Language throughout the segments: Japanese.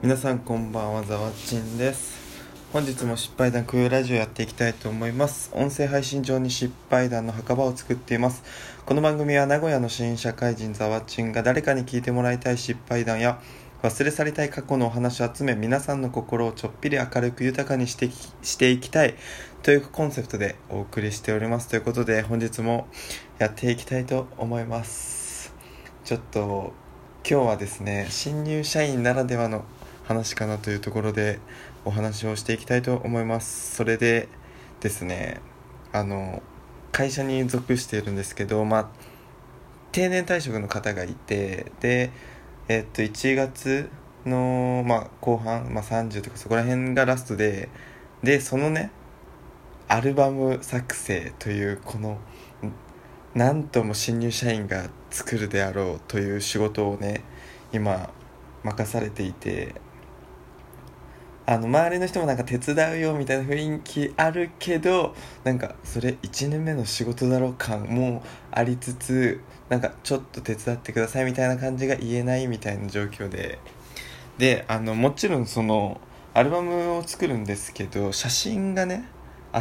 皆さんこんばんはざわちんです。本日も失敗談空ラジオやっていきたいと思います。音声配信上に失敗談の墓場を作っています。この番組は名古屋の新社会人ざわちんが誰かに聞いてもらいたい失敗談や忘れ去りたい過去のお話を集め皆さんの心をちょっぴり明るく豊かにしてしていきたいというコンセプトでお送りしております。ということで本日もやっていきたいと思います。ちょっと今日はですね新入社員ならではの話かなというところでお話をしていきたいと思います。それでですねあの会社に属しているんですけどまあ定年退職の方がいてでえっと1月の、まあ、後半、まあ、30とかそこら辺がラストででそのねアルバム作成というこのなんとも新入社員が作るであろうという仕事をね今任されていてあの周りの人もなんか手伝うよみたいな雰囲気あるけどなんかそれ1年目の仕事だろう感もありつつなんかちょっと手伝ってくださいみたいな感じが言えないみたいな状況で。であのもちろんそのアルバムを作るんですけど写真がね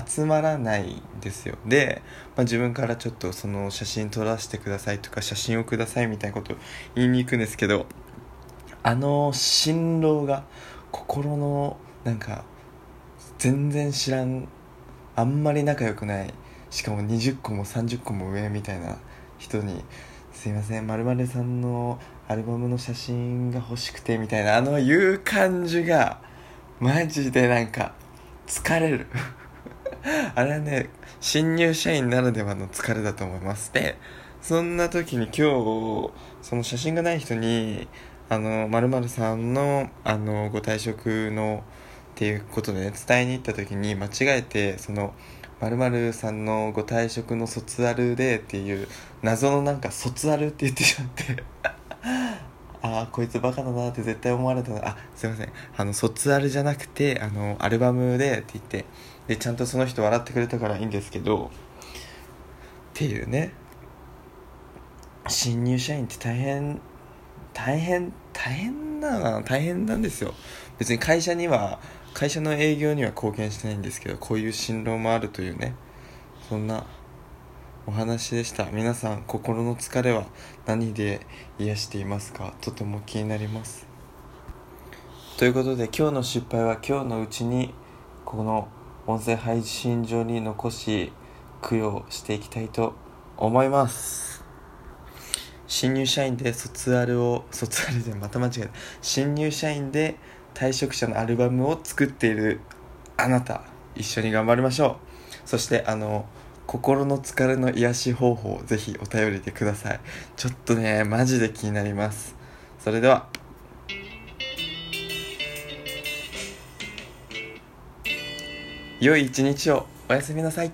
集まらないんですよ。で、まあ、自分からちょっとその写真撮らせてくださいとか写真をくださいみたいなことを言いに行くんですけどあの新郎が心のなんか全然知らんあんまり仲良くないしかも20個も30個も上みたいな人に「すいませんまるさんのアルバムの写真が欲しくて」みたいなあの言う感じがマジでなんか疲れる。あれはね新入社員ならではの疲れだと思います。でそんな時に今日その写真がない人にあの、まるさんの、あの、ご退職の、っていうことでね、伝えに行った時に、間違えて、その、まるさんのご退職の卒アルでっていう、謎のなんか卒アルって言ってしまって ああ、こいつバカだなって絶対思われたあ、すいません。あの、卒アルじゃなくて、あの、アルバムでって言って、で、ちゃんとその人笑ってくれたからいいんですけど、っていうね。新入社員って大変大変大変な大変なんですよ。別に会社には会社の営業には貢献してないんですけどこういう辛労もあるというねそんなお話でした。皆さん心の疲れは何で癒していますか？とても気になります。ということで今日の失敗は今日のうちにこの音声配信上に残し供養していきたいと思います。新入社員で卒アルを卒アルでまた間違えた。新入社員で退職者のアルバムを作っているあなた一緒に頑張りましょう。そしてあの心の疲れの癒し方法ぜひお便りでください。ちょっとねマジで気になります。それでは。良い一日を。おやすみなさい。